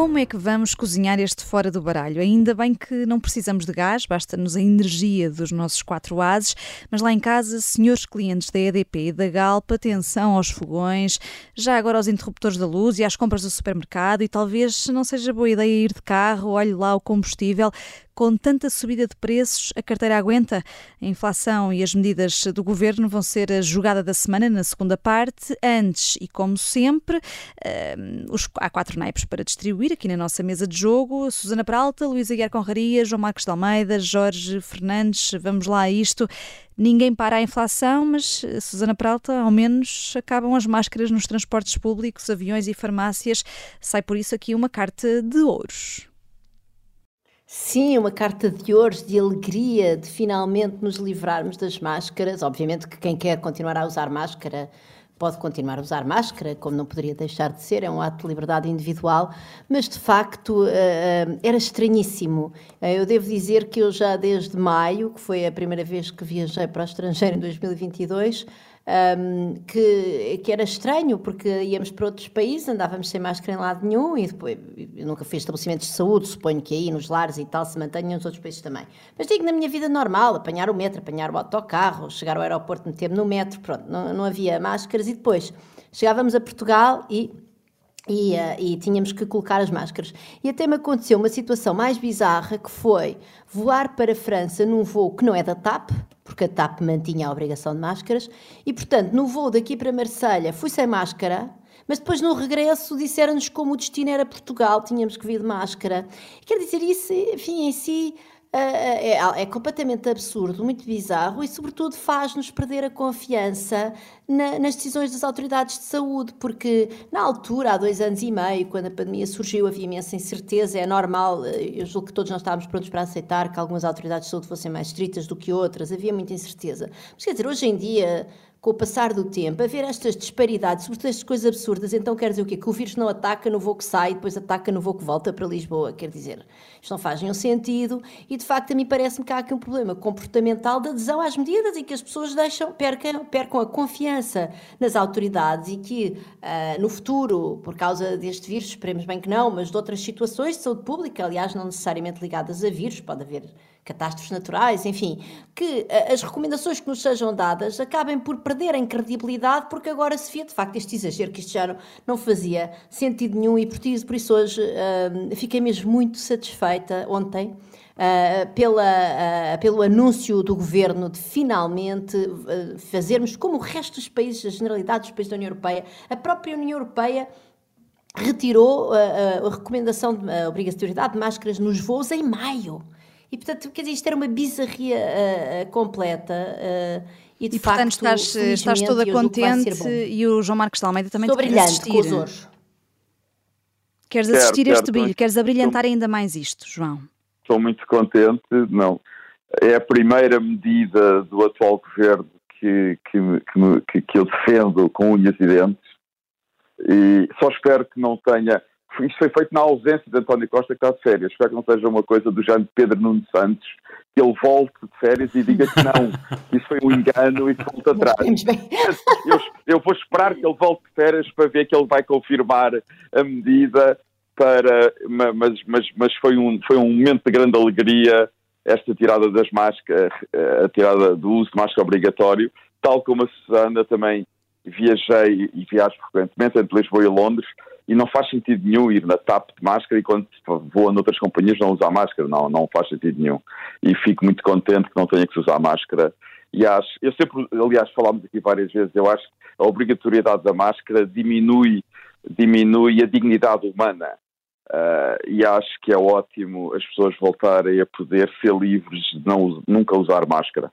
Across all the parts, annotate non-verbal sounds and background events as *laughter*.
Como é que vamos cozinhar este fora do baralho? Ainda bem que não precisamos de gás, basta-nos a energia dos nossos quatro ases, mas lá em casa, senhores clientes da EDP e da Galp, atenção aos fogões, já agora aos interruptores da luz e às compras do supermercado e talvez não seja boa ideia ir de carro, olhe lá o combustível, com tanta subida de preços, a carteira aguenta? A inflação e as medidas do governo vão ser a jogada da semana na segunda parte. Antes, e como sempre, uh, os, há quatro naipes para distribuir aqui na nossa mesa de jogo: Susana Peralta, Luísa Guiar Conraria, João Marcos de Almeida, Jorge Fernandes. Vamos lá a isto. Ninguém para a inflação, mas Susana Peralta, ao menos acabam as máscaras nos transportes públicos, aviões e farmácias. Sai por isso aqui uma carta de ouros. Sim, uma carta de ouros, de alegria, de finalmente nos livrarmos das máscaras. Obviamente que quem quer continuar a usar máscara pode continuar a usar máscara, como não poderia deixar de ser, é um ato de liberdade individual, mas de facto eh, eh, era estranhíssimo. Eh, eu devo dizer que eu já desde maio, que foi a primeira vez que viajei para o estrangeiro em 2022, um, que, que era estranho, porque íamos para outros países, andávamos sem máscara em lado nenhum, e depois eu nunca fiz estabelecimentos de saúde, suponho que aí nos lares e tal se mantenham nos outros países também. Mas digo na minha vida normal, apanhar o metro, apanhar o autocarro, chegar ao aeroporto, meter-me no metro, pronto, não, não havia máscaras, e depois chegávamos a Portugal e e, uh, e, tínhamos que colocar as máscaras. E até me aconteceu uma situação mais bizarra que foi voar para a França num voo que não é da TAP, porque a TAP mantinha a obrigação de máscaras, e portanto no voo daqui para Marselha fui sem máscara, mas depois no regresso disseram-nos como o destino era Portugal, tínhamos que vir de máscara. Quer dizer, isso, enfim, em si é, é, completamente absurdo, muito bizarro e, sobretudo, faz-nos perder a confiança na, nas decisões das autoridades de saúde, porque na altura, há dois anos e meio, quando a pandemia surgiu, havia imensa incerteza, é normal, eu julgo que todos nós estávamos prontos para aceitar que algumas autoridades de saúde fossem mais estritas do que outras, havia muita incerteza. Mas quer dizer, hoje em dia com o passar do tempo, a ver estas disparidades, sobretudo estas coisas absurdas, então quer dizer o quê? Que o vírus não ataca no voo que sai, depois ataca no voo que volta para Lisboa, quer dizer, isto não faz nenhum sentido e de facto a mim parece-me que há aqui um problema comportamental de adesão às medidas e que as pessoas deixam, percam, percam a confiança nas autoridades e que uh, no futuro, por causa deste vírus, esperemos bem que não, mas de outras situações de saúde pública, aliás não necessariamente ligadas a vírus, pode haver catástrofes naturais, enfim, que uh, as recomendações que nos sejam dadas acabem por perderem credibilidade, porque agora se vê de facto este exagero, que isto já não, não fazia sentido nenhum e por isso, hoje uh, fiquei mesmo muito satisfeita ontem. Uh, pela, uh, pelo anúncio do governo de finalmente uh, fazermos como o resto dos países, a generalidade dos países da União Europeia, a própria União Europeia retirou a recomendação de a obrigatoriedade de máscaras nos voos em maio. E portanto, quer dizer, isto era uma bizarria completa. E, de e facto, portanto estás, estás toda contente e o João Marcos de Almeida também Estou brilhante assistir. com os ouros. Queres assistir quero, este brilho? Queres abrilhantar ainda mais isto, João? Estou muito contente, não. É a primeira medida do atual governo que, que, que, que eu defendo com unhas e dentes e só espero que não tenha isto foi feito na ausência de António Costa, que está de férias. Espero que não seja uma coisa do género de Pedro Nuno Santos, que ele volte de férias e diga que não, *laughs* isso foi um engano e que volte atrás. Eu, eu, vou esperar que ele volte de férias para ver que ele vai confirmar a medida para, mas, mas, mas foi, um, foi um momento de grande alegria esta tirada das máscaras, a tirada do uso de máscara obrigatório, tal como a Susana também viajei e viajo frequentemente entre Lisboa e Londres e não faz sentido nenhum ir na TAP de máscara e quando voa noutras companhias não usar máscara, não, não faz sentido nenhum. E fico muito contente que não tenha que usar máscara. E acho, eu sempre, aliás, falámos aqui várias vezes, eu acho que a obrigatoriedade da máscara diminui, diminui a dignidade humana. Uh, e acho que é ótimo as pessoas voltarem a poder ser livres de não, nunca usar máscara.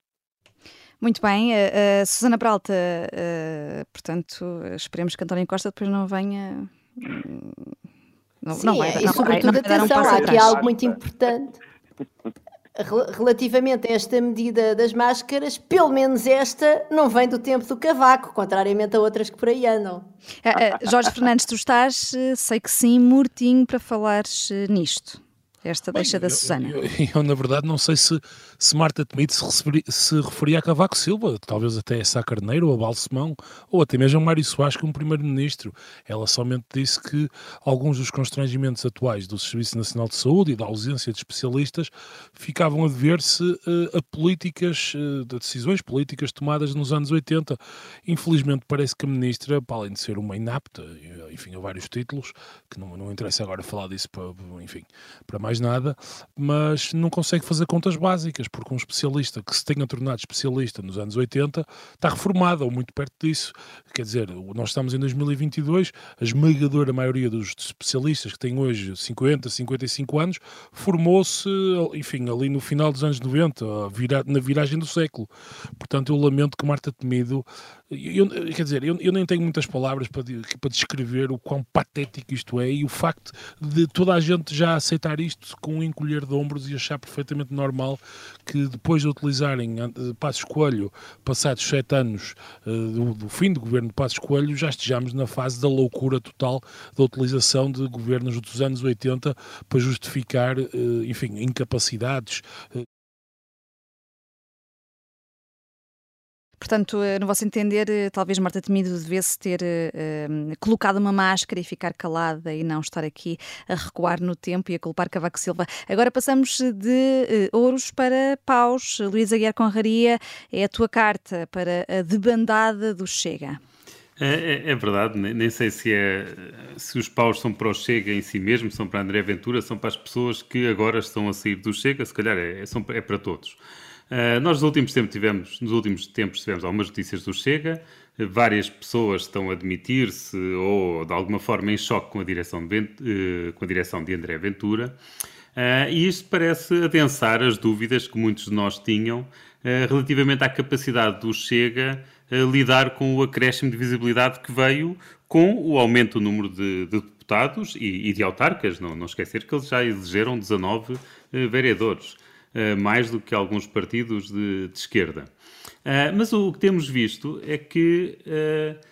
Muito bem, uh, uh, Susana Peralta, uh, portanto, esperemos que António Costa depois não venha não, Sim, não vai, e não, sobretudo, não atenção, um há aqui algo muito importante. Relativamente a esta medida das máscaras, pelo menos esta não vem do tempo do cavaco, contrariamente a outras que por aí andam. Jorge Fernandes, tu estás, sei que sim, mortinho para falares nisto. Esta deixa Bem, da Susana. Eu, eu, *laughs* eu, na verdade, não sei se, se Marta Temido se, referi, se referia a Cavaco Silva, talvez até a Sá Carneiro, ou a Balsemão, ou até mesmo a Mário Soares como primeiro-ministro. Ela somente disse que alguns dos constrangimentos atuais do Serviço Nacional de Saúde e da ausência de especialistas ficavam a dever-se uh, a políticas, uh, de decisões políticas tomadas nos anos 80. Infelizmente, parece que a ministra, para além de ser uma inapta, enfim, há vários títulos, que não, não interessa agora falar disso para, enfim, para mais nada, mas não consegue fazer contas básicas, porque um especialista que se tenha tornado especialista nos anos 80 está reformado ou muito perto disso. Quer dizer, nós estamos em 2022, a esmagadora maioria dos especialistas que têm hoje 50, 55 anos, formou-se, enfim, ali no final dos anos 90, na viragem do século. Portanto, eu lamento que Marta Temido eu, quer dizer, eu, eu, nem tenho muitas palavras para, para descrever o quão patético isto é e o facto de toda a gente já aceitar isto com um encolher de ombros e achar perfeitamente normal que depois de utilizarem uh, Passos Coelho, passados sete anos uh, do, do, fim do governo de Passos Coelho, já estejamos na fase da loucura total da utilização de governos dos anos 80 para justificar, uh, enfim, incapacidades, Portanto, eh, no vosso entender, eh, talvez Marta Temido devesse ter uh, colocado uma máscara e ficar calada e não estar aqui a recuar no tempo e a culpar Cavaco Silva. Agora passamos de uh, ouros para paus. Luísa Guiar Conraria, é a tua carta para a debandada do Chega. É, é, é, verdade, nem sei se, é, se os paus são para o Chega em si mesmo, são para André Ventura, são para as pessoas que agora estão a sair do Chega, se calhar é, é são, é para todos. Uh, nós nos últimos tempos tivemos, nos últimos tempos tivemos algumas notícias do Chega, várias pessoas estão a admitir-se ou de alguma forma em choque com a direção de, uh, com a direção de André Ventura. Uh, e isto parece adensar as dúvidas que muitos de nós tinham relativamente à capacidade do Chega lidar com o acréscimo de visibilidade que veio com o aumento do número de, de deputados e, e, de autarcas. Não, não esquecer que eles já elegeram 19 vereadores. Eh, mais do que alguns partidos de, de esquerda. Uh, mas o que temos visto é que uh,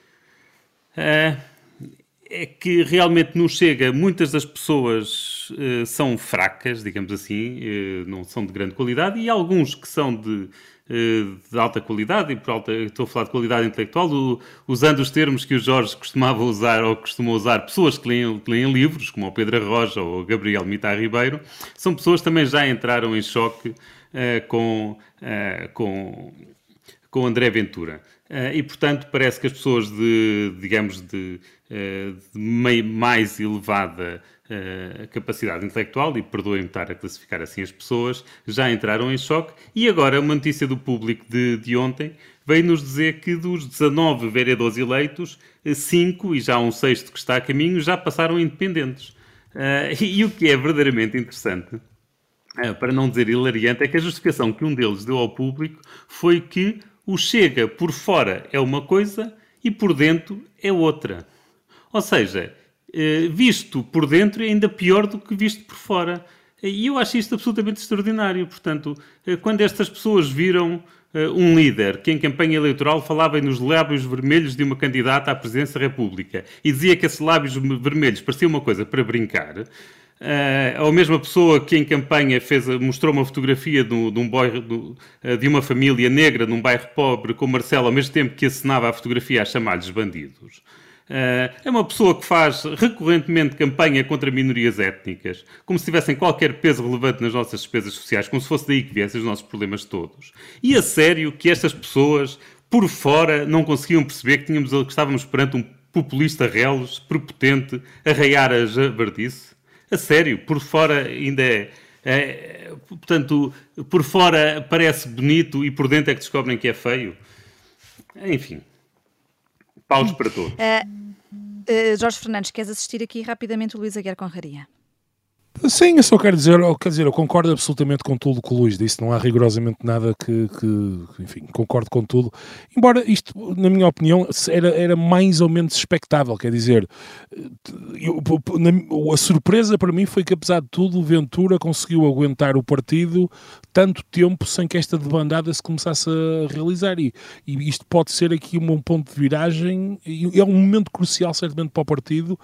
é que realmente não chega. Muitas das pessoas são fracas, digamos assim, não são de grande qualidade, e alguns que são de eh, de alta qualidade, e por alta, estou a falar de qualidade intelectual, do, usando os termos que o Jorge costumava usar ou costuma usar, pessoas que leem, que leem livros, como o Pedro Roja ou o Gabriel Mitar Ribeiro, são pessoas que também já entraram em choque uh, com, uh, com, com André Ventura. Uh, e, portanto, parece que as pessoas de, digamos, de, de mais elevada uh, capacidade intelectual, e perdoem-me estar a classificar assim as pessoas, já entraram em choque. E agora, uma notícia do público de, de ontem veio-nos dizer que dos 19 vereadores eleitos, 5 e já um sexto que está a caminho já passaram independentes. Uh, e, e, o que é verdadeiramente interessante, para não dizer hilariante, é que a justificação que um deles deu ao público foi que o Chega por fora é uma coisa e por dentro é outra. Ou seja, eh, visto por dentro é ainda pior do que visto por fora. E eu acho isto absolutamente extraordinário. Portanto, eh, quando estas pessoas viram eh, um líder que em campanha eleitoral falava nos lábios vermelhos de uma candidata à presidência da República e dizia que esses lábios vermelhos pareciam uma coisa para brincar, ou a mesma pessoa que em campanha fez, mostrou uma fotografia de, um boy, de, uma família negra num bairro pobre com Marcelo, ao mesmo tempo que assinava a fotografia a chamar-lhes bandidos. É uma pessoa que faz recorrentemente campanha contra minorias étnicas, como se tivessem qualquer peso relevante nas nossas despesas sociais, como se fosse daí que viessem os nossos problemas todos. E a sério que estas pessoas, por fora, não conseguiam perceber que, tínhamos, que estávamos perante um populista reles, prepotente, a raiar a jabardice? A sério, por fora ainda é, é, portanto, por fora parece bonito e por dentro é que descobrem que é feio. Enfim paus para todos. Uh, uh, Jorge Fernandes, queres assistir aqui rapidamente o Luís Aguiar Conraria? Sim, eu só quero dizer, quer dizer, eu concordo absolutamente com tudo que o Luís disse, não há rigorosamente nada que, que, enfim, concordo com tudo, embora isto, na minha opinião, era, era mais ou menos expectável, quer dizer, eu, a surpresa para mim foi que, apesar de tudo, o Ventura conseguiu aguentar o partido tanto tempo sem que esta debandada se começasse a realizar, e, e isto pode ser aqui um ponto de viragem, e é um momento crucial, certamente, para o partido,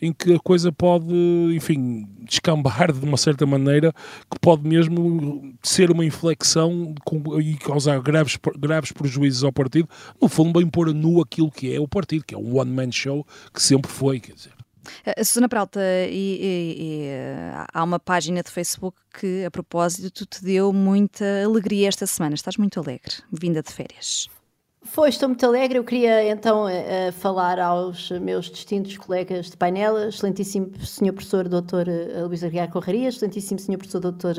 em que a coisa pode, enfim, descambar de uma certa maneira, que pode mesmo ser uma inflexão e causar graves, graves prejuízos ao partido. No fundo, bem pôr a nu aquilo que é o partido, que é um one-man show que sempre foi, quer dizer. Uh, Susana Peralta, e, e, e, há uma página de Facebook que, a propósito, te deu muita alegria esta semana. Estás muito alegre, vinda de férias. Foi, estou muito alegre. Eu queria então uh, falar aos meus distintos colegas de painel, excelentíssimo senhor professor doutor uh, Luís Aguiar Correria, excelentíssimo senhor professor doutor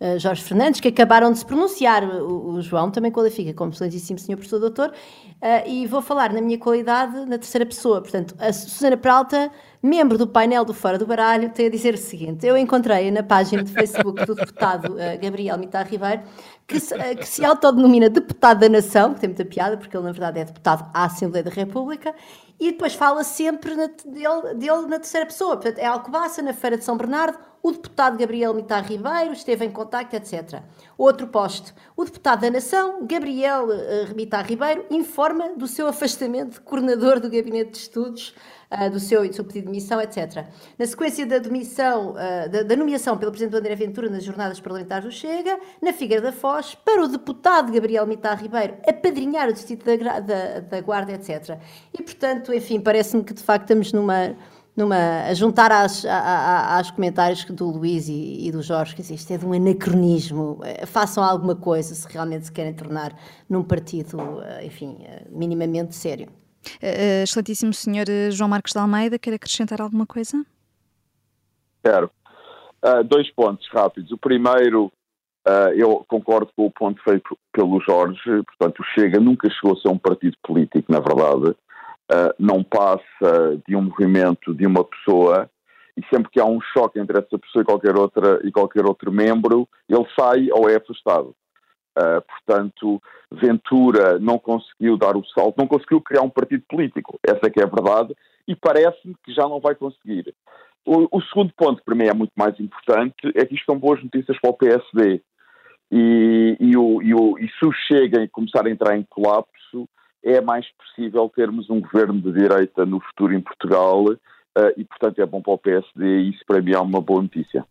uh, Jorge Fernandes, que acabaram de se pronunciar. O, o João também qualifica como excelentíssimo senhor professor doutor. e vou falar na minha qualidade na terceira pessoa. Portanto, a Susana Peralta, membro do painel do Fora do Baralho, tem a dizer o seguinte: eu encontrei na página de Facebook do deputado Gabriel Mitar Ribeiro que se, que se autodenomina deputado da nação, que tem muita piada, porque ele na verdade é deputado à Assembleia da República, e depois fala sempre na, dele, dele, na terceira pessoa. Portanto, é Alcobaça, na Feira de São Bernardo, o deputado Gabriel Mitar Ribeiro esteve em contacto, etc. Outro posto, o deputado da Nação, Gabriel uh, Mitar Ribeiro, informa do seu afastamento de coordenador do Gabinete de Estudos uh, do, seu, do seu pedido de demissão, etc. Na sequência da, demissão, uh, da, da, nomeação pelo Presidente André Ventura nas jornadas parlamentares do Chega, na Figueira da Foz, para o deputado Gabriel Mitar Ribeiro apadrinhar o distrito da, da, da Guarda, etc. E, portanto, enfim, parece-me que de facto estamos numa numa, a juntar às, às comentários do Luís e, e do Jorge, que isto é de um anacronismo. Eh, façam alguma coisa se realmente se querem tornar num partido, enfim, minimamente sério. Uh, excelentíssimo senhor João Marcos de Almeida, quer acrescentar alguma coisa? Quero. Uh, dois pontos rápidos. O primeiro, uh, eu concordo com o ponto feito pelo Jorge, portanto, o Chega nunca chegou a ser um partido político, na verdade. Não passa de um movimento de uma pessoa e sempre que há um choque entre essa pessoa e qualquer outra e qualquer outro membro, ele sai ou é afastado. Uh, portanto, Ventura não conseguiu dar o salto, não conseguiu criar um partido político. Essa é que é a verdade e parece-me que já não vai conseguir. O, o, segundo ponto, para mim, é muito mais importante, é que isto são boas notícias para o PSD. E, e, o, e, o, e se o Chega começar a entrar em colapso, é mais possível termos um governo de direita no futuro em Portugal uh, e, portanto, é bom para o PSD e isso, para mim, é uma boa notícia.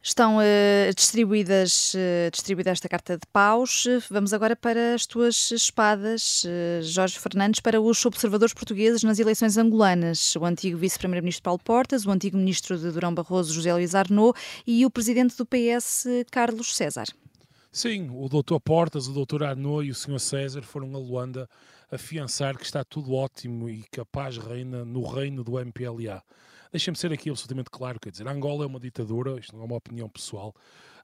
Estão uh, distribuídas, uh, distribuída esta carta de paus. Vamos agora para as tuas espadas, uh, Jorge Fernandes, para os observadores portugueses nas eleições angolanas. O antigo vice-primeiro-ministro Paulo Portas, o antigo ministro de Durão Barroso, José Luís Arnaud, e o presidente do PS, Carlos César. Sim, o doutor Portas, o doutor Arnaud e o senhor César foram a Luanda afiançar que está tudo ótimo e que a paz reina no reino do MPLA. Deixem-me ser aqui absolutamente claro, quer dizer, Angola é uma ditadura, isto não é uma opinião pessoal,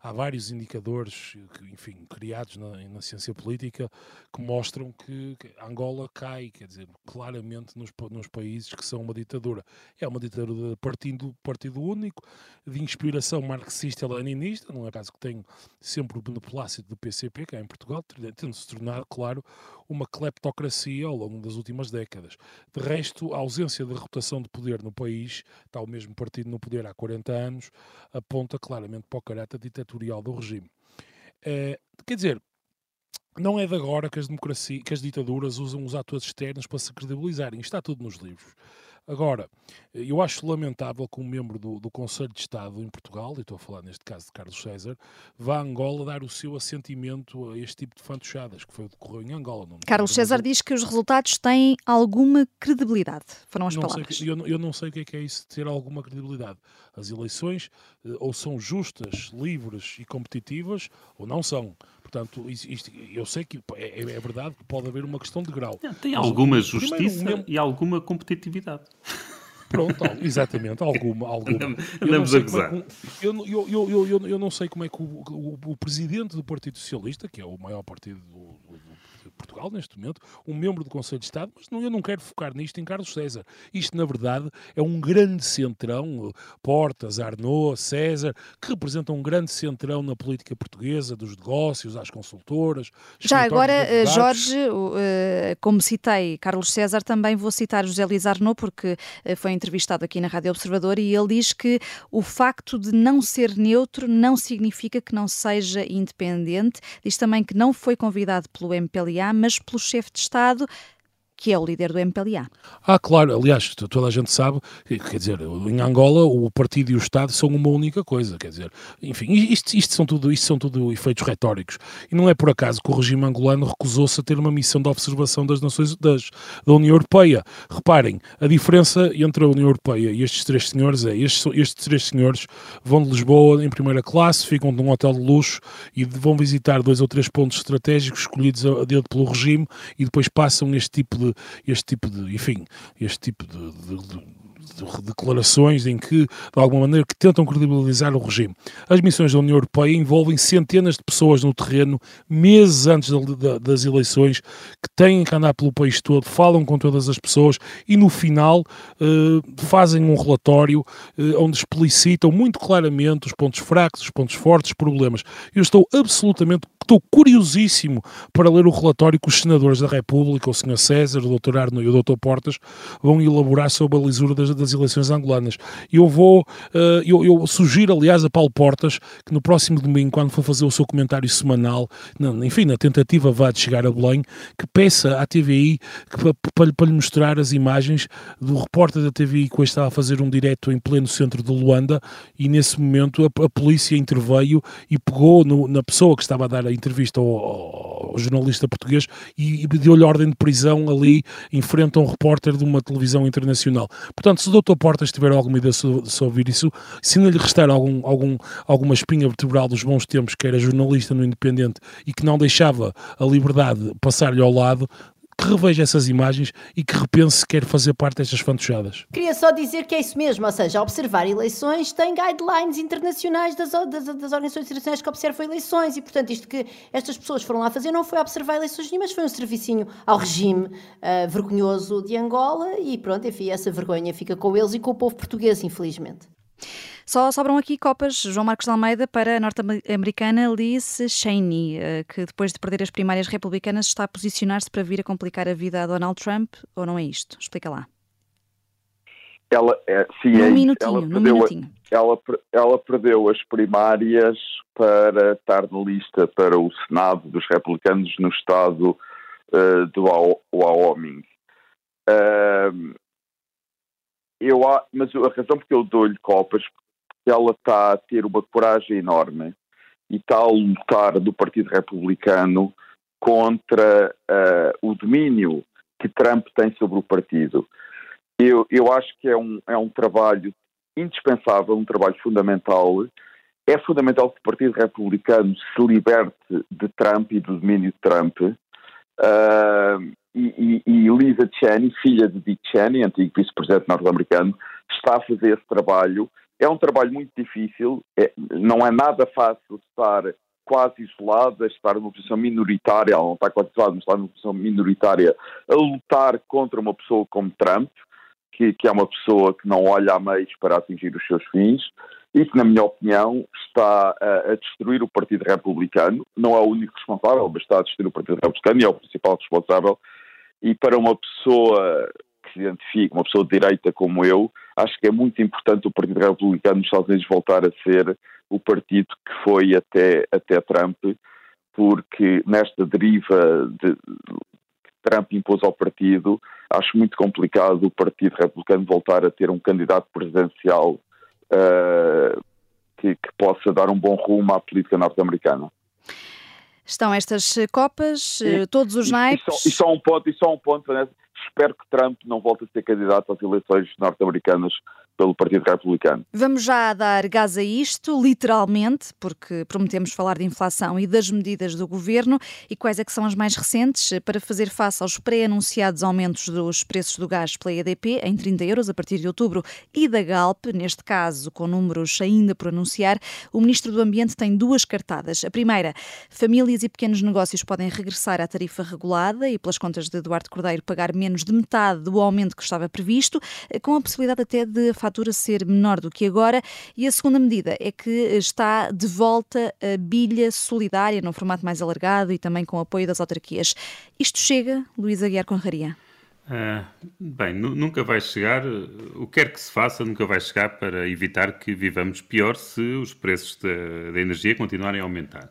há vários indicadores, enfim, criados na, na ciência política que mostram que, que, Angola cai, quer dizer, claramente nos, nos países que são uma ditadura. É uma ditadura de partido, único, de inspiração marxista-leninista, não é caso que tem sempre o beneplácito do PCP, cá em Portugal, tendo se tornado, claro, uma cleptocracia ao longo das últimas décadas. De resto, a ausência de reputação de poder no país, está o mesmo partido no poder há 40 anos, aponta claramente para o caráter ditatorial ditatorial do regime. Uh, quer dizer, não é de agora que as, que as ditaduras usam os atores externos para se credibilizarem. Está tudo nos livros. Agora, eu acho lamentável que um membro do, do, Conselho de Estado em Portugal, e estou a falar neste caso de Carlos César, vá a Angola dar o seu assentimento a este tipo de fantochadas, que foi o que ocorreu em Angola. Não Carlos César diz que os resultados têm alguma credibilidade. Foram as palavras. Sei, eu, eu, não sei o que é, que é isso de ter alguma credibilidade. As eleições eh, ou são justas, livres e competitivas, ou não são. Portanto, isto, eu sei que é, é, verdade que pode haver uma questão de grau. Tem alguma justiça primeiro, e alguma competitividade. Pronto, exatamente, alguma. alguma. Andamos a gozar. É eu, eu, eu, eu, eu, não sei como é que o, o, o, presidente do Partido Socialista, que é o maior partido do, de Portugal neste momento, um membro do Conselho de Estado, mas não, eu não quero focar nisto em Carlos César. Isto, na verdade, é um grande centrão, Portas, Arnaud, César, que representam um grande centrão na política portuguesa, dos negócios, às consultoras. Já agora, eh, Jorge, eh, como citei Carlos César, também vou citar José Luís Arnaud, porque eh, foi entrevistado aqui na Rádio Observador e ele diz que o facto de não ser neutro não significa que não seja independente. Diz também que não foi convidado pelo MPLA mas pelo chefe de Estado que é o líder do MPLA. Ah, claro, aliás, toda a gente sabe, quer dizer, em Angola o partido e o Estado são uma única coisa, quer dizer, enfim, isto, isto, são, tudo, isto são tudo efeitos retóricos. E não é por acaso que o regime angolano recusou-se a ter uma missão de observação das nações das, da União Europeia. Reparem, a diferença entre a União Europeia e estes três senhores é, estes, estes três senhores vão de Lisboa em primeira classe, ficam num hotel de luxo e vão visitar dois ou três pontos estratégicos escolhidos a dedo pelo regime e depois passam este tipo de, este tipo de enfim, este tipo de, de, de declarações em que, de alguma maneira, que tentam credibilizar o regime. As missões da União Europeia envolvem centenas de pessoas no terreno, meses antes das eleições, que têm que andar pelo país todo, falam com todas as pessoas e, no final, eh, fazem um relatório eh, onde explicitam muito claramente os pontos fracos, os pontos fortes, os problemas. Eu estou absolutamente Estou curiosíssimo para ler o relatório que os senadores da República, o Sr. César, o Dr. Arno e o Dr. Portas, vão elaborar sobre a lisura das, das eleições angolanas. Eu vou, uh, eu, eu, sugiro, aliás, a Paulo Portas que no próximo domingo, quando for fazer o seu comentário semanal, na, enfim, na tentativa vá de chegar a Belém, que peça à TVI para, para, lhe mostrar as imagens do repórter da TVI que hoje estava a fazer um direto em pleno centro de Luanda e nesse momento a, a polícia interveio e pegou no, na pessoa que estava a dar a entrevista ao, ao jornalista português e, e deu-lhe ordem de prisão ali em frente a um repórter de uma televisão internacional. Portanto, se o Dr. Portas tiver alguma ideia sobre, isso, se não lhe restar algum, algum, alguma espinha vertebral dos bons tempos que era jornalista no Independente e que não deixava a liberdade passar-lhe ao lado, que reveja essas imagens e que repense se quer fazer parte destas fantochadas. Queria só dizer que é isso mesmo, ou seja, observar eleições tem guidelines internacionais das, das, das organizações internacionais que observam eleições e, portanto, isto que estas pessoas foram lá fazer não foi observar eleições nenhumas, foi um servicinho ao regime uh, vergonhoso de Angola e pronto, enfim, essa vergonha fica com eles e com o povo português, infelizmente. Só sobram aqui copas João Marcos de Almeida para a norte-americana Liz Cheney, eh, que depois de perder as primárias republicanas está a posicionar-se para vir a complicar a vida a Donald Trump, ou não é isto? Explica lá. Ela, é, sim, num é minutinho, ela num perdeu, minutinho. Ela, ela perdeu as primárias para estar na lista para o Senado dos republicanos no estado uh, do Wyoming. Uh, eu, mas a razão porque eu dou-lhe copas ela está a ter uma coragem enorme e está a lutar do Partido Republicano contra uh, o domínio que Trump tem sobre o partido. Eu, eu acho que é um, é um trabalho indispensável, um trabalho fundamental. É fundamental que o Partido Republicano se liberte de Trump e do domínio de Trump. Uh, e, e, e, Lisa Cheney, filha de Dick Cheney, antigo vice-presidente norte-americano, está a fazer esse trabalho é um trabalho muito difícil, é, não é nada fácil estar quase isolada, estar numa posição minoritária, não está quase isolada, mas está numa posição minoritária, a lutar contra uma pessoa como Trump, que, que é uma pessoa que não olha a meios para atingir os seus fins e que, na minha opinião, está a, a, destruir o Partido Republicano. Não é o único responsável, mas está a destruir o Partido Republicano e é o principal responsável. E para uma pessoa se identifique, uma pessoa de direita como eu, acho que é muito importante o Partido Republicano nos Estados Unidos voltar a ser o partido que foi até, até Trump, porque nesta deriva de, que Trump impôs ao partido, acho muito complicado o Partido Republicano voltar a ter um candidato presidencial uh, que, que possa dar um bom rumo à política norte-americana. Estão estas Copas, e, todos os naipes. E só, e só um ponto, e só um ponto, Vanessa espero que Trump não volte a ser candidato às eleições norte-americanas pelo Partido Republicano. Vamos já dar gás a isto, literalmente, porque prometemos falar de inflação e das medidas do governo e quais é que são as mais recentes para fazer face aos pré-anunciados aumentos dos preços do gás pela EDP em 30 euros a partir de outubro e da Galp, neste caso com números ainda por anunciar. O Ministro do Ambiente tem duas cartadas. A primeira, famílias e pequenos negócios podem regressar à tarifa regulada e, pelas contas de Eduardo Cordeiro, pagar menos de metade do aumento que estava previsto, com a possibilidade até de fatura ser menor do que agora. E a segunda medida é que está de volta a bilha solidária no formato mais alargado e também com apoio das autarquias. Isto chega, Luís Aguiar Conraria? Uh, bem, nunca vai chegar, o que quer que se faça, nunca vai chegar para evitar que vivamos pior se os preços da, energia continuarem a aumentar.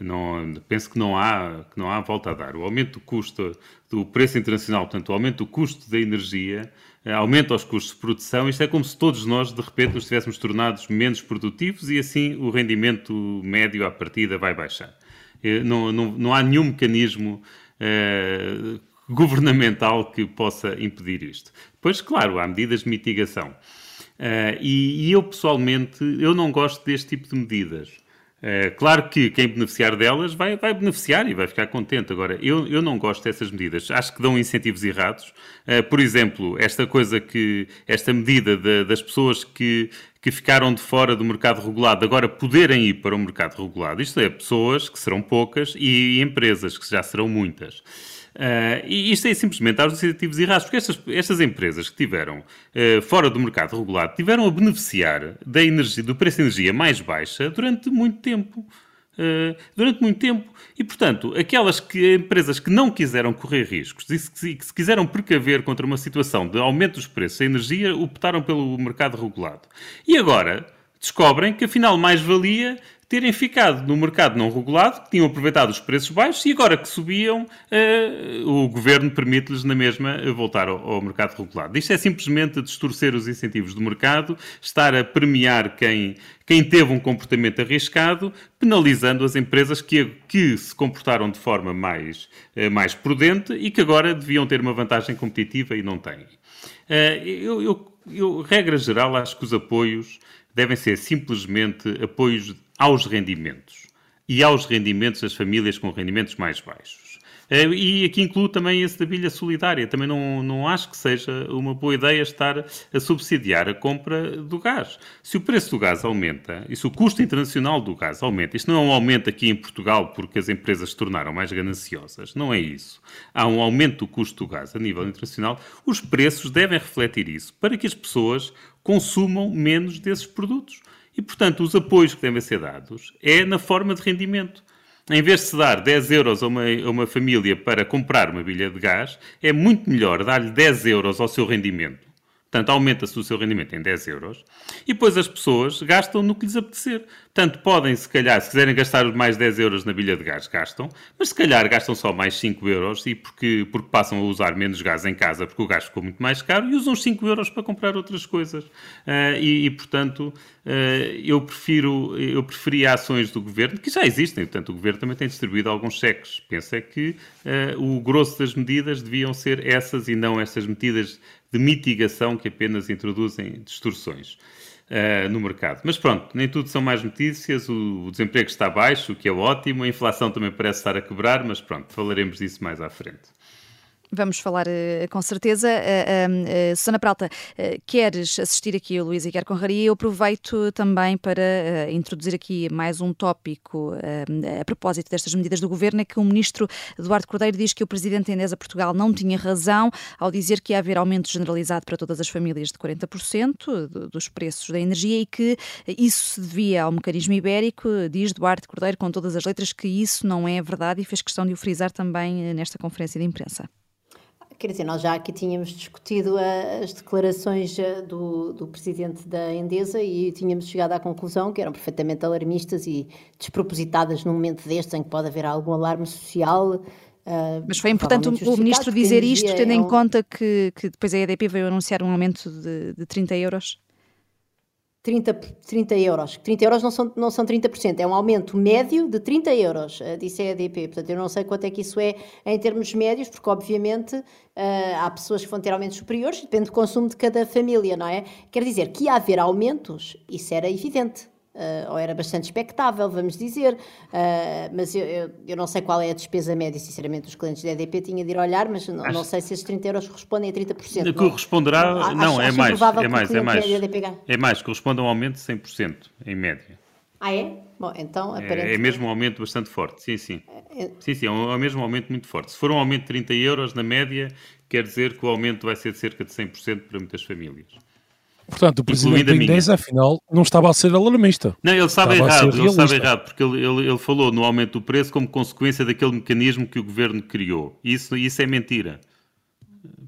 Não, penso que não, há, que não há volta a dar. O aumento do custo do preço internacional, portanto, o aumento do custo da energia, aumenta os custos de produção. Isto é como se todos nós, de repente, nos tivéssemos tornados menos produtivos e assim o rendimento médio à partida vai baixar. Eh, não, não, não há nenhum mecanismo eh, governamental que possa impedir isto. Pois, claro, há medidas de mitigação. Uh, e, e, eu, pessoalmente, eu não gosto deste tipo de medidas. Uh, claro que quem beneficiar delas vai, vai beneficiar e vai ficar contente. Agora, eu, eu não gosto dessas medidas. Acho que dão incentivos errados. Uh, por exemplo, esta coisa que, esta medida de, das pessoas que, que ficaram de fora do mercado regulado agora poderem ir para o mercado regulado. Isto é, pessoas que serão poucas e empresas que já serão muitas. Uh, e isto é simplesmente aos incentivos errados, porque estas, estas empresas que tiveram uh, fora do mercado regulado tiveram a beneficiar da energia, do preço de energia mais baixa durante muito tempo. Uh, durante muito tempo. E, portanto, aquelas que, empresas que não quiseram correr riscos e que, que se quiseram precaver contra uma situação de aumento dos preços da energia, optaram pelo mercado regulado. E agora descobrem que, afinal, mais valia terem ficado no mercado não regulado, que tinham aproveitado os preços baixos e agora que subiam, uh, o governo permite-lhes na mesma voltar ao, ao, mercado regulado. Isto é simplesmente distorcer os incentivos do mercado, estar a premiar quem, quem teve um comportamento arriscado, penalizando as empresas que, que se comportaram de forma mais, uh, mais prudente e que agora deviam ter uma vantagem competitiva e não têm. Uh, eu, eu, eu, regra geral, acho que os apoios devem ser simplesmente apoios aos rendimentos e aos rendimentos das famílias com rendimentos mais baixos. Eh, e aqui incluo também esse da bilha solidária. Também não, não acho que seja uma boa ideia estar a subsidiar a compra do gás. Se o preço do gás aumenta e se o custo internacional do gás aumenta, isto não é um aumento aqui em Portugal porque as empresas se tornaram mais gananciosas, não é isso. Há um aumento do custo do gás a nível internacional, os preços devem refletir isso para que as pessoas consumam menos desses produtos. E, portanto, os apoios que devem ser dados é na forma de rendimento. Em vez de se dar 10 euros a uma, a uma família para comprar uma bilha de gás, é muito melhor dar-lhe 10 euros ao seu rendimento Portanto, aumenta-se o seu rendimento em 10 euros e depois as pessoas gastam no que lhes apetecer. Portanto, podem, se calhar, se quiserem gastar mais 10 euros na bilha de gás, gastam, mas se calhar gastam só mais 5 euros e porque, porque passam a usar menos gás em casa porque o gás ficou muito mais caro e usam os 5 euros para comprar outras coisas. Uh, e, e, portanto, uh, eu prefiro, eu preferia ações do governo, que já existem, portanto, o governo também tem distribuído alguns cheques. Penso é que uh, o grosso das medidas deviam ser essas e não essas medidas de mitigação que apenas introduzem distorções uh, no mercado. Mas pronto, nem tudo são mais notícias, o, o, desemprego está baixo, o que é ótimo, a inflação também parece estar a quebrar, mas pronto, falaremos disso mais à frente. Vamos falar uh, com certeza. Uh, Susana Pralta, queres assistir aqui o Luís Iguer Conraria? Eu aproveito também para introduzir aqui mais um tópico a propósito destas medidas do governo, é que o ministro Eduardo Cordeiro diz que o presidente da Endesa Portugal não tinha razão ao dizer que ia haver aumento generalizado para todas as famílias de 40% dos preços da energia e que isso se devia ao mecanismo ibérico. Diz Eduardo Cordeiro com todas as letras que isso não é verdade e fez questão de o frisar também nesta conferência de imprensa. Quer dizer, nós já aqui tínhamos discutido as declarações eh, do, do presidente da Endesa e tínhamos chegado à conclusão que eram perfeitamente alarmistas e despropositadas num momento destes em que pode haver algum alarme social. Uh, Mas foi importante o, o ministro dizer isto, tendo é um... em conta que, que depois a EDP veio anunciar um aumento de, de 30 euros? 30, 30 euros. 30 euros não são, não são 30%, é um aumento médio de 30 euros, uh, disse a EDP. Portanto, eu não sei quanto é que isso é em termos médios, porque obviamente uh, há pessoas que vão ter aumentos superiores, depende do consumo de cada família, não é? Quer dizer que ia haver aumentos, isso era evidente. Uh, ou era bastante expectável, vamos dizer, uh, mas eu, eu, eu, não sei qual é a despesa média, sinceramente, os clientes da EDP tinha de ir olhar, mas não, acho... não sei se esses 30 euros correspondem a 30%. Corresponderá, não, não, é, mais, é mais, é mais, é mais, corresponde a um aumento de 100% em média. Ah, é? Bom, então, aparentemente... É, é mesmo um aumento bastante forte, sim, sim. É... Sim, sim, é um, é mesmo um aumento muito forte. Se for um aumento de 30 euros na média, quer dizer que o aumento vai ser de cerca de 100% para muitas famílias. Portanto, o presidente da Indesa, afinal, não estava a ser alarmista. Não, ele estava, errado, ele estava errado, porque ele, ele, ele, falou no aumento do preço como consequência daquele mecanismo que o governo criou. Isso, isso é mentira.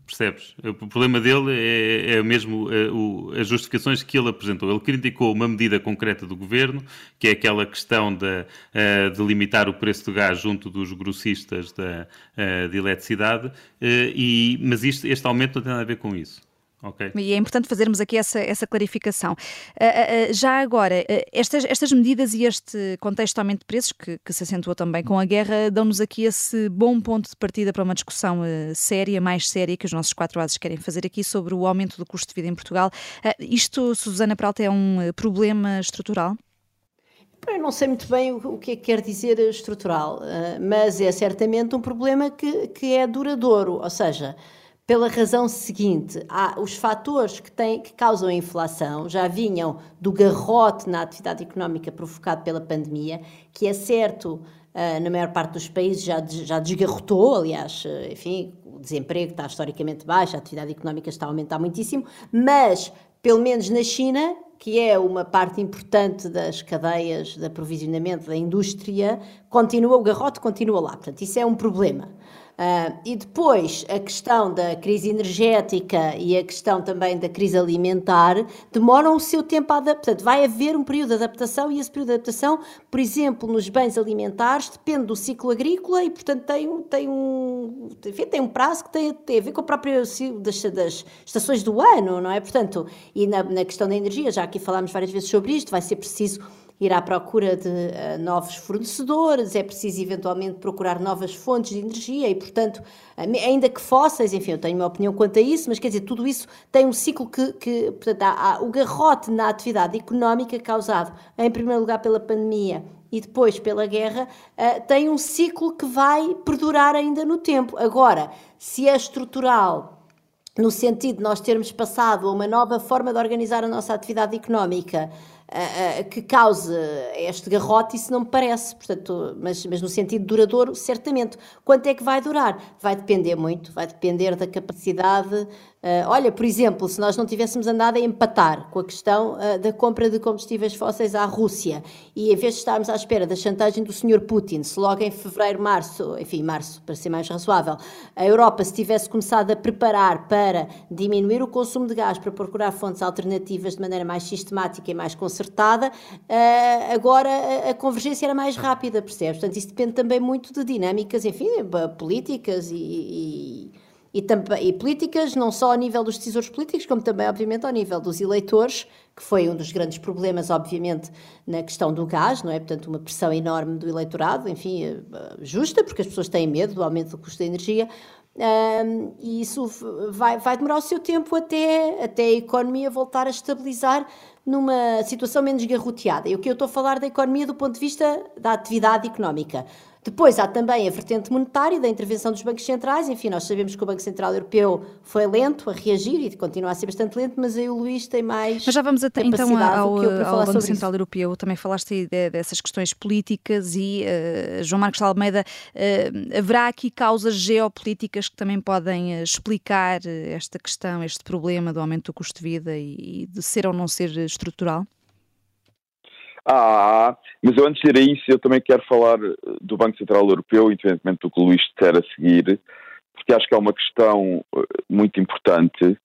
Percebes? O problema dele é, é mesmo é, o, as justificações que ele apresentou. Ele criticou uma medida concreta do governo, que é aquela questão de, uh, de limitar o preço do gás junto dos grossistas da, uh, de eletricidade, uh, e, mas isto, este aumento não tem nada a ver com isso. Okay. E é importante fazermos aqui essa, essa clarificação. Uh, uh, já agora, uh, estas, estas medidas e este contexto de aumento de preços, que, que se acentuou também com a guerra, dão-nos aqui esse bom ponto de partida para uma discussão séria, mais séria, que os nossos quatro ases querem fazer aqui sobre o aumento do custo de vida em Portugal. isto, Susana Peralta, é um problema estrutural? Eu não sei muito bem o, que é que quer dizer estrutural, mas é certamente um problema que, que é duradouro, ou seja, pela razão seguinte, há os fatores que, têm, que causam a inflação já vinham do garrote na atividade económica provocado pela pandemia, que é certo, uh, na maior parte dos países já, já desgarrotou, aliás, uh, enfim, o desemprego está historicamente baixo, a atividade económica está a aumentar muitíssimo, mas, pelo menos na China, que é uma parte importante das cadeias de aprovisionamento da indústria, continua, o garrote continua lá. Portanto, isso é um problema. Uh, e depois a questão da crise energética e a questão também da crise alimentar demoram o seu tempo a adaptar. Portanto, vai haver um período de adaptação e esse período de adaptação, por exemplo, nos bens alimentares, depende do ciclo agrícola e, portanto, tem, um, tem, um, enfim, tem um prazo que tem, tem a ver com o próprio ciclo das, das estações do ano, não é? Portanto, e na, na questão da energia, já aqui falámos várias vezes sobre isto, vai ser preciso ir à procura de uh, novos fornecedores, é preciso eventualmente procurar novas fontes de energia e, portanto, ainda que fósseis, enfim, eu tenho uma opinião quanto a isso, mas quer dizer, tudo isso tem um ciclo que, que portanto, há, há o garrote na atividade económica causado, em primeiro lugar, pela pandemia e depois pela guerra, uh, tem um ciclo que vai perdurar ainda no tempo. Agora, se é estrutural no sentido de nós termos passado a uma nova forma de organizar a nossa atividade económica, que cause este garrote, isso não me parece, portanto, mas, mas no sentido duradouro, certamente. Quanto é que vai durar? Vai depender muito, vai depender da capacidade Uh, olha, por exemplo, se nós não tivéssemos andado a empatar com a questão uh, da compra de combustíveis fósseis à Rússia e em vez de estarmos à espera da chantagem do Sr. Putin, se logo em fevereiro, março, enfim, março, para ser mais razoável, a Europa se tivesse começado a preparar para diminuir o consumo de gás, para procurar fontes alternativas de maneira mais sistemática e mais concertada, uh, agora a, a, convergência era mais rápida, percebes? Portanto, isso depende também muito de dinâmicas, enfim, políticas e, e e, e políticas, não só ao nível dos decisores políticos, como também, obviamente, ao nível dos eleitores, que foi um dos grandes problemas, obviamente, na questão do gás, não é? Portanto, uma pressão enorme do eleitorado, enfim, eh, justa, porque as pessoas têm medo do aumento do custo da energia, um, e isso vai, vai demorar o seu tempo até, até a economia voltar a estabilizar numa situação menos garroteada. E o que eu estou a falar da economia do ponto de vista da atividade económica. Depois há também a vertente monetária da intervenção dos bancos centrais. Enfim, nós sabemos que o Banco Central Europeu foi lento a reagir e continua a ser bastante lento, mas aí o Luís tem mais. Mas já vamos até, então ao, ao Banco Central isso. Europeu. Também falaste de, dessas questões políticas e uh, João Marcos Almeida, uh, haverá aqui causas geopolíticas que também podem uh, explicar esta questão, este problema do aumento do custo de vida e, e de ser ou não ser estrutural? Ah, mas eu antes de ir a isso, eu também quero falar eh, do Banco Central Europeu, independentemente do que o Luís disser a seguir, porque acho que é uma questão eh, muito importante.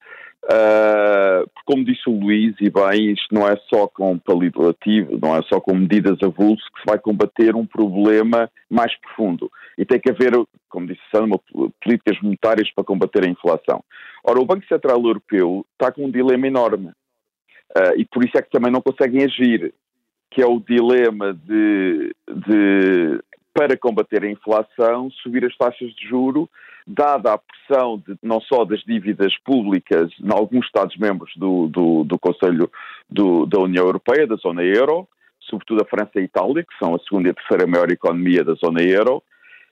Uh, como disse o Luís, e bem, isto não é só com paliativo, não é só com medidas avulso que se vai combater um problema mais profundo. E tem que haver, como disse Sandra, políticas monetárias para combater a inflação. Ora, o Banco Central Europeu está com um dilema enorme. Uh, e por isso é que também não conseguem agir que é o dilema de, de, para combater a inflação, subir as taxas de juro, dada a pressão de, não só das dívidas públicas em alguns Estados-membros do, do, do, Conselho do, da União Europeia, da zona euro, sobretudo a França e a Itália, que são a segunda e a terceira maior economia da zona euro,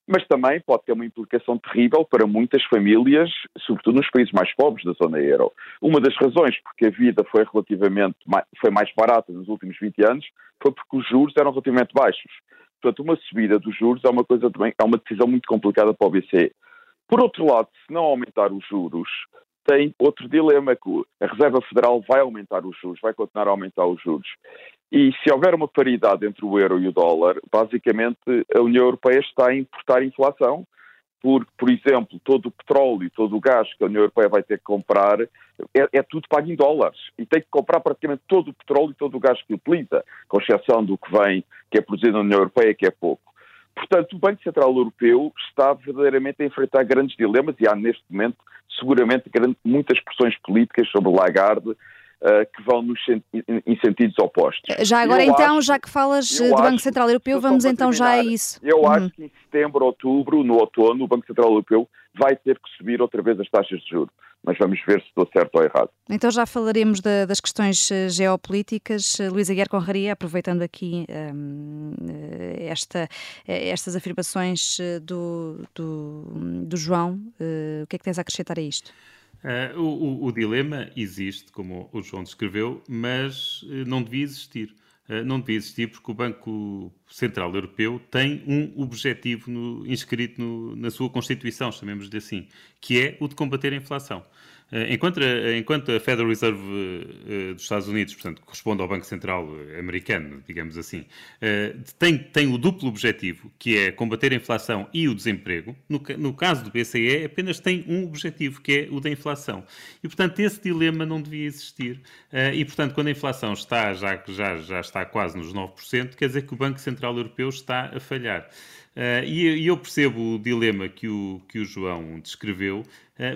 mas também pode ter uma implicação terrível para muitas famílias, sobretudo nos países mais pobres da zona euro. Uma das razões porque a vida foi relativamente foi mais barata nos últimos 20 anos foi porque os juros eram relativamente baixos. Portanto, uma subida dos juros é uma coisa também, é uma decisão muito complicada para o BCE. Por outro lado, se não aumentar os juros, tem outro dilema que a Reserva Federal vai aumentar os juros, vai continuar a aumentar os juros. E se houver uma paridade entre o euro e o dólar, basicamente a União Europeia está a importar inflação, porque, por exemplo, todo o petróleo, e todo o gás que a União Europeia vai ter que comprar é, é, tudo pago em dólares e tem que comprar praticamente todo o petróleo e todo o gás que utiliza, com exceção do que vem, que é produzido na União Europeia, que é pouco. Portanto, o Banco Central Europeu está verdadeiramente a enfrentar grandes dilemas e há neste momento seguramente muitas pressões políticas sobre Lagarde uh, que vão nos, em sentidos opostos. Já agora eu então, acho, já que falas do Banco Central Europeu, vamos então já a isso. Eu uhum. acho que em setembro, outubro, no outono, o Banco Central Europeu vai ter que subir outra vez as taxas de juros mas vamos ver se estou certo ou errado. Então já falaremos de, das questões eh, geopolíticas. Eh, Luísa Guerra Conraria, aproveitando aqui um, esta, estas afirmações do, do, do João, uh, o que é que tens a acrescentar a isto? Uh, o, o, dilema existe, como o João descreveu, mas uh, não devia existir. Uh, não devia existir porque o Banco Central Europeu tem um objetivo no, inscrito no, na sua Constituição, chamemos-lhe assim, que é o de combater a inflação. Eh, enquanto, enquanto a Federal Reserve uh, dos Estados Unidos, portanto, corresponde ao Banco Central americano, digamos assim, uh, tem, tem o duplo objetivo, que é combater a inflação e o desemprego. No, no caso do BCE, apenas tem um objetivo, que é o da inflação. E, portanto, esse dilema não devia existir. Uh, e, portanto, quando a inflação está, já, já, já está quase nos 9%, quer dizer que o Banco Central Europeu está a falhar. Uh, e, e, eu percebo o dilema que o, que o João descreveu,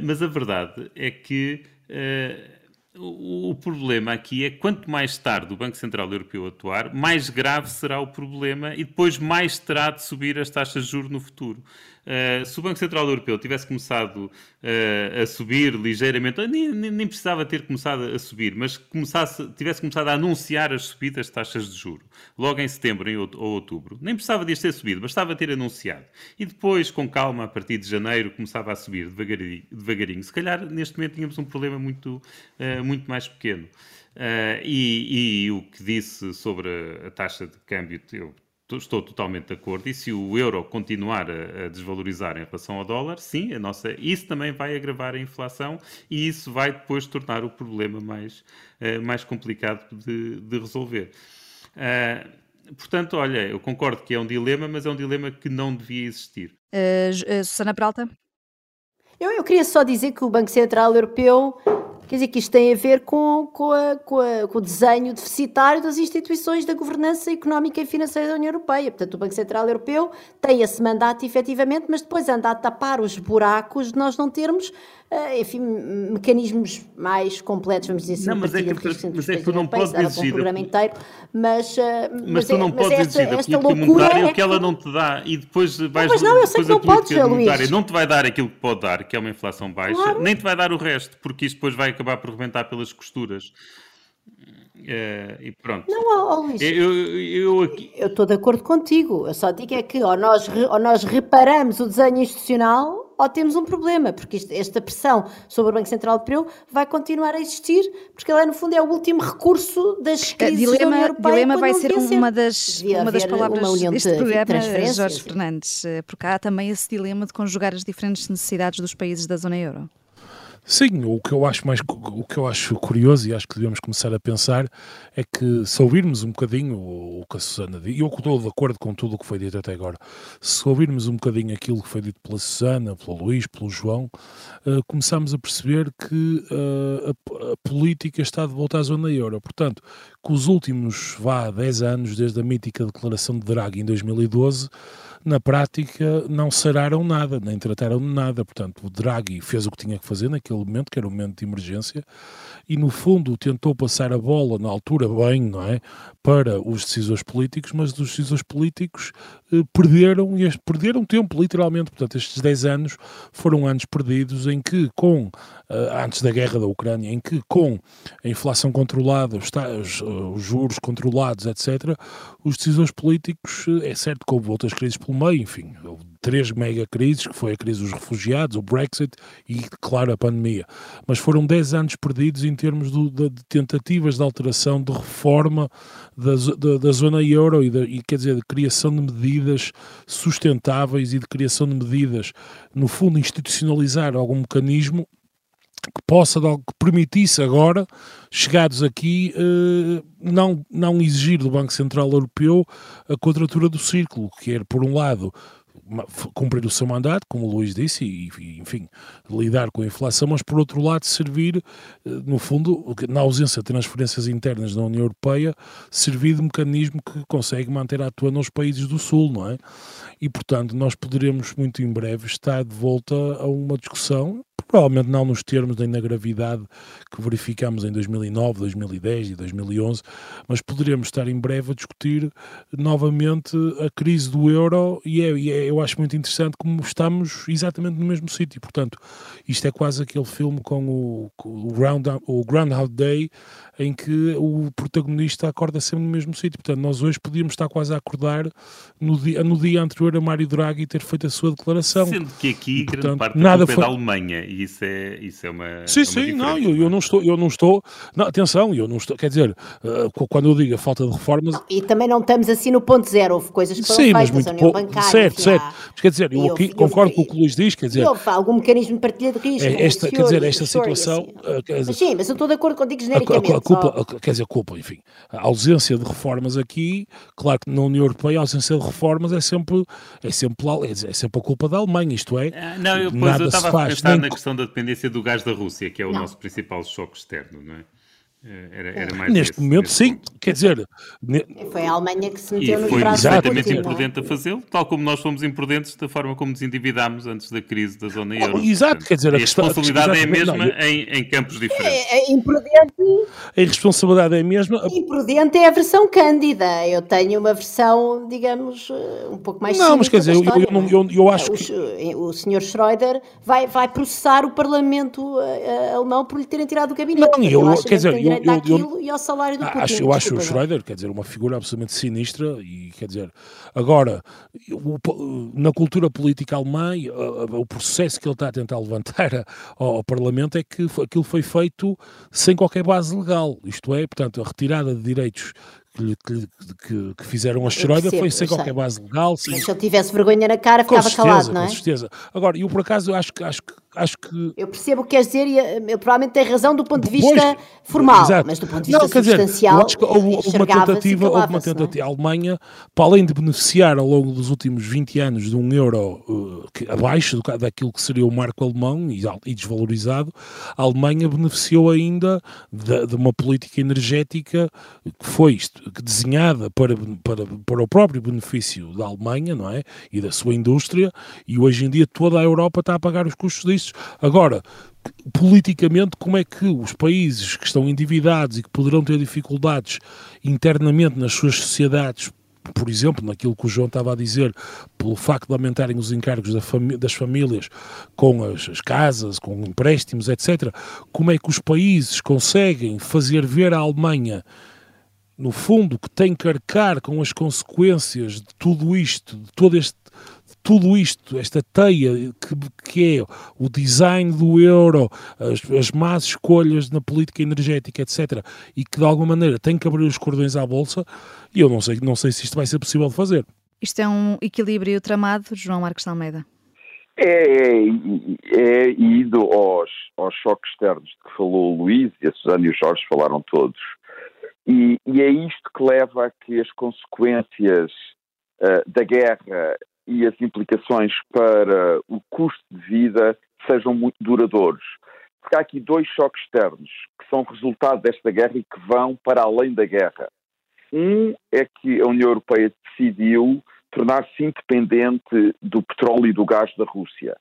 mas a verdade é que uh, o, problema aqui é quanto mais tarde o Banco Central Europeu atuar, mais grave será o problema e depois mais terá de subir as taxas de juros no futuro. Uh, se o Banco Central Europeu tivesse começado uh, a subir ligeiramente, nem, nem, precisava ter começado a subir, mas começasse, tivesse começado a anunciar as subidas de taxas de juro, logo em setembro em, ou outubro, nem precisava de ter subido, bastava ter anunciado. E depois, com calma, a partir de janeiro, começava a subir devagarinho. devagarinho. Se calhar, neste momento, tínhamos um problema muito, uh, muito mais pequeno. E, e, o que disse sobre a taxa de câmbio, eu estou totalmente de acordo. E se o euro continuar a, a, desvalorizar em relação ao dólar, sim, a nossa, isso também vai agravar a inflação e isso vai depois tornar o problema mais, uh, mais complicado de, de resolver. Uh, portanto, olha, eu concordo que é um dilema, mas é um dilema que não devia existir. Uh, Susana Peralta? Eu, eu queria só dizer que o Banco Central Europeu Quer dizer que isto tem a ver com, com, a, com, a, com, o desenho deficitário das instituições da governança económica e financeira da União Europeia. Portanto, o Banco Central Europeu tem esse mandato efetivamente, mas depois anda a tapar os buracos de nós não termos enfim, mecanismos mais completos, vamos dizer assim, não, mas é que, mas é que tu não podes exigir um programa inteiro, mas, eh, mas, mas tu não é, podes exigir da política monetária é o que ela não te dá e depois vais não, mas não, eu sei que não podes, monetária não te vai dar aquilo que pode dar, que é uma inflação baixa, claro. nem te vai dar o resto, porque isso depois vai acabar por rebentar pelas costuras. Uh, e pronto. Não, oh, Luís, eu, eu, aqui... eu estou de acordo contigo. Eu só digo é que ou nós, ou nós reparamos o desenho institucional ou temos um problema, porque isto, esta pressão sobre o Banco Central Europeu vai continuar a existir, porque ele, é, no fundo, é o último recurso das crises dilema, da Europeia. Dilema vai ser uma das, uma das palavras uma deste programa, Jorge Fernandes, eh, porque há também esse dilema de conjugar as diferentes necessidades dos países da zona euro. Sim, o que eu acho mais o que eu acho curioso e acho que devemos começar a pensar é que se ouvirmos um bocadinho o, que a Susana disse, e eu estou de acordo com tudo o que foi dito até agora, se ouvirmos um bocadinho aquilo que foi dito pela Susana, pelo Luís, pelo João, uh, começamos a perceber que uh, a, a, política está de volta à zona euro. Portanto, que os últimos, vá, 10 anos, desde a mítica declaração de Draghi em 2012, na prática não sararam nada, nem trataram de nada. Portanto, o Draghi fez o que tinha que fazer naquele momento, que era um momento de emergência, e no fundo tentou passar a bola, na altura bem, não é? Para os decisores políticos, mas os decisores políticos eh, perderam, e perderam tempo, literalmente. Portanto, estes 10 anos foram anos perdidos em que, com, eh, antes da guerra da Ucrânia, em que, com a inflação controlada, os, os, os juros controlados, etc., os decisores políticos, eh, é certo que houve outras crises pelo meio, enfim, três mega crises, que foi a crise dos refugiados, o Brexit e, claro, a pandemia. Mas foram 10 anos perdidos em termos do, de, de, tentativas de alteração, de reforma da, da, da zona euro e, e, quer dizer, de criação de medidas sustentáveis e de criação de medidas, no fundo, institucionalizar algum mecanismo que possa, que permitisse agora, chegados aqui, eh, não, não exigir do Banco Central Europeu a quadratura do círculo, que é, por um lado, cumprir o seu mandato, como o Luís disse, e, enfim, lidar com a inflação, mas por outro lado servir, eh, no fundo, na ausência de transferências internas da União Europeia, servir de mecanismo que consegue manter atua nos países do Sul, não é? E, portanto, nós poderemos muito em breve estar de volta a uma discussão provavelmente não nos termos nem na gravidade que verificamos em 2009, 2010 e 2011, mas poderemos estar em breve a discutir novamente a crise do euro e, é, e é, eu acho muito interessante como estamos exatamente no mesmo sítio. Portanto, isto é quase aquele filme com o, o, Ground, o Groundhog Day em que o protagonista acorda sempre no mesmo sítio. Portanto, nós hoje podíamos estar quase a acordar no dia, no dia anterior a Mário Draghi ter feito a sua declaração. Sendo que aqui e, portanto, grande parte nada foi... é da Alemanha e isso é, isso é uma. Sim, é uma sim, não, eu, eu, não estou, eu não estou. Não, atenção, eu não estou. Quer dizer, uh, quando eu digo a falta de reformas. Não, e também não estamos assim no ponto zero, houve coisas que foram sim, feitas, mas muito a União Bancária. Certo, certo. Mas, quer dizer, eu, aqui concordo com o que o Luís diz, quer dizer. Houve algum mecanismo de partilha de risco. É, esta, quer dizer, esta situação. Assim. Uh, quer dizer, mas sim, mas eu estou de acordo contigo genericamente. A, a, culpa, só... quer dizer, a culpa, enfim. A ausência de reformas aqui, claro que na União Europeia a ausência de reformas é sempre, é sempre, é sempre a culpa da Alemanha, isto é. Ah, não, eu, pois, eu estava a pensar na questão da dependência do gás da Rússia, que é o não. nosso principal choque externo, não é? Eh, era, era mais Neste esse, momento, sim. Ponto. Quer dizer... Foi a Alemanha que se meteu e nos foi completamente imprudente a fazê-lo, tal como nós fomos imprudentes da forma como nos endividámos antes da crise da zona euro. Oh, exato, Portanto, quer dizer... A, a responsabilidade é a mesma não, em, em, campos diferentes. É, é imprudente... A responsabilidade é a mesma... Imprudente é a versão cândida. Eu tenho uma versão, digamos, eh, um pouco mais Não, mas quer dizer, eu, eu, eu, acho o, que... O senhor Schroeder vai, vai processar o Parlamento alemão por lhe terem tirado o gabinete. Não, eu, quer dizer, eu, eu, ao salário do Putin. Acho, eu acho o Schroeder, quer dizer, uma figura absolutamente sinistra e, quer dizer, agora, na cultura política alemã, o processo que ele está a tentar levantar *laughs* ao, Parlamento é que aquilo foi feito sem qualquer base legal, isto é, portanto, a retirada de direitos que, que, que, fizeram a Schroeder foi sem qualquer base legal. Sim. Mas se ele tivesse vergonha na cara, ficava certeza, calado, não é? Com certeza. Agora, eu por acaso acho que, acho que acho que. Eu percebo o que queres dizer e eh, ele provavelmente tem razão do ponto de vista formal, exato. mas do ponto de vista não, substancial. Dizer, acho que houve, houve uma tentativa, houve uma é? tentativa. É? A Alemanha, para além de beneficiar ao longo dos últimos 20 anos de um euro uh, que, abaixo do, daquilo que seria o marco alemão e, e desvalorizado, a Alemanha beneficiou ainda de, de, uma política energética que foi isto, que desenhada para, para, para o próprio benefício da Alemanha, não é? E da sua indústria, e hoje em dia toda a Europa está a pagar os custos disso países. Agora, politicamente, como é que os países que estão endividados e que poderão ter dificuldades internamente nas suas sociedades por exemplo, naquilo que o João estava a dizer, pelo facto de aumentarem os encargos das famílias com as, as, casas, com empréstimos, etc., como é que os países conseguem fazer ver à Alemanha, no fundo, que tem que arcar com as consequências de tudo isto, de todo este tudo isto, esta teia que, que é o design do euro, as, as más escolhas na política energética, etc., e que de alguma maneira tem que abrir os cordões à bolsa, e eu não sei, não sei se isto vai ser possível de fazer. Isto é um equilíbrio tramado, João Marcos de Almeida? É, é, é ido aos, aos choques externos de que falou o Luís e a Susana e o Jorge falaram todos. E, e é isto que leva a que as consequências uh, da guerra e as implicações para o custo de vida sejam muito duradouros. Porque há aqui dois choques externos que são resultado desta guerra e que vão para além da guerra. Um é que a União Europeia decidiu tornar-se independente do petróleo e do gás da Rússia.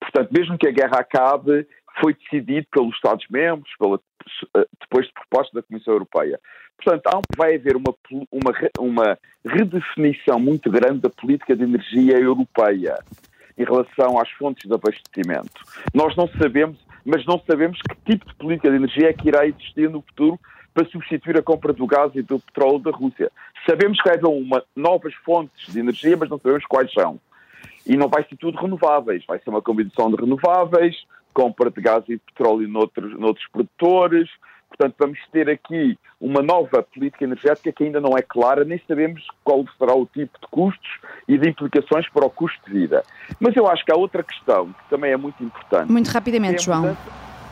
Portanto, mesmo que a guerra acabe, foi decidido pelos Estados-membros, depois de proposta da Comissão Europeia. Portanto, vai haver uma, uma, uma redefinição muito grande da política de energia europeia em relação às fontes de abastecimento. Nós não sabemos, mas não sabemos que tipo de política de energia é que irá existir no futuro para substituir a compra do gás e do petróleo da Rússia. Sabemos que haverão uma, novas fontes de energia, mas não sabemos quais são. E não vai ser tudo renováveis, vai ser uma combinação de renováveis, compra de gás e petróleo noutros, noutros produtores, Portanto, vamos ter aqui uma nova política energética que ainda não é clara, nem sabemos qual será o tipo de custos e de implicações para o custo de vida. Mas eu acho que há outra questão que também é muito importante. Muito rapidamente, é João.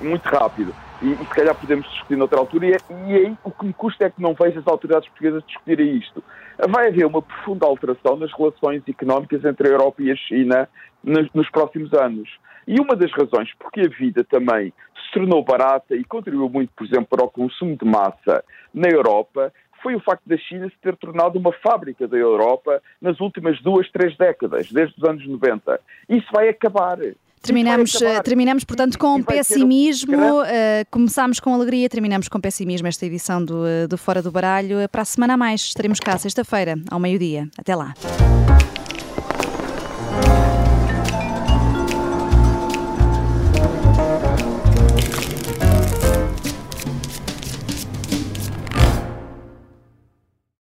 Muito rápido. E, e, se calhar podemos discutir noutra altura. E, e aí o que me custa é que não vejo as autoridades portuguesas discutirem isto. Vai haver uma profunda alteração nas relações económicas entre a Europa e a China nos, nos próximos anos. E uma das razões porque a vida também se tornou barata e contribuiu muito, por exemplo, para o consumo de massa na Europa foi o facto da China se ter tornado uma fábrica da Europa nas últimas duas, três décadas, desde os anos 90. Isso vai acabar. Terminamos, eh, terminamos, portanto, com pessimismo. Um... Uh, começámos com alegria, terminamos com pessimismo esta edição do, eh, do Fora do Baralho. Para a semana a mais, estaremos cá sexta-feira, ao meio-dia. Até lá.